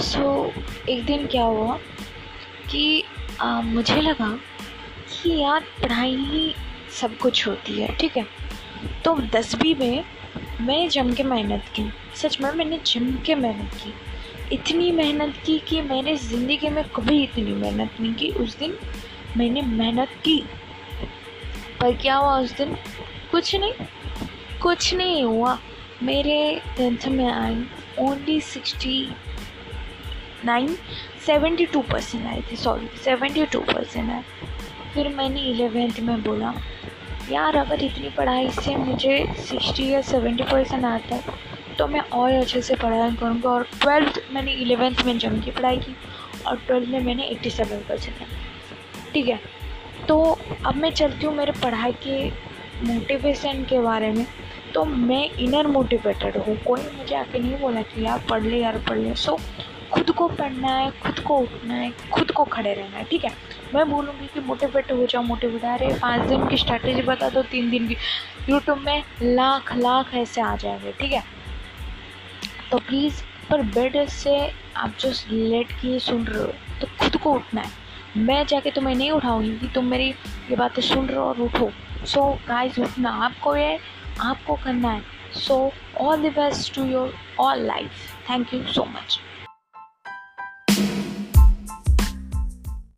सो so, एक दिन क्या हुआ कि आ, मुझे लगा कि यार पढ़ाई ही सब कुछ होती है ठीक है? तो दसवीं में मैंने जम के मेहनत की। सच में मैंने जम के मेहनत की। इतनी मेहनत की कि मैंने ज़िंदगी में कभी इतनी मेहनत नहीं की। उस दिन मैंने मेहनत की। पर क्या हुआ उस दिन? कुछ नहीं कुछ नहीं हुआ। मेरे टेंथ में I only sixty nine, seventy two percent आए थे सॉरी सेवेंटी टू परसेंट आए। फिर मैंने इलेवेंथ में बोला, यार, अगर इतनी पढ़ाई से मुझे सिक्सटी या सेवेंटी परसेंट आता तो मैं और अच्छे से पढ़ाई करूँगा। और ट्वेल्थ मैंने इलेवेंथ में जम की पढ़ाई की, और ट्वेल्थ में मैंने एट्टी सेवन परसेंट ठीक है? तो अब मैं चलती हूँ मेरे पढ़ाई के मोटिवेशन के बारे में तो मैं इनर मोटिवेटेड हूँ। कोई मुझे आके नहीं बोला कि यार पढ़ ले, यार पढ़ ले। सो खुद को पढ़ना है, खुद को उठना है, खुद को खड़े रहना है, ठीक है? मैं बोलूँगी कि मोटिवेट हो जाओ मोटिवेट अरे, पाँच दिन की स्ट्रैटेजी बता दो, तीन दिन की। यूट्यूब में लाख लाख ऐसे आ जाएँगे, ठीक है? तो प्लीज़ पर बेड से आप जो लेट किए सुन रहे हो तो खुद को उठना है। मैं जाके तुम्हें नहीं उठाऊँगी कि तुम मेरी ये बातें सुन रहे हो और उठो। सो गाइस उठना आपको है, आपको करना है. So all the best to your all life thank you so much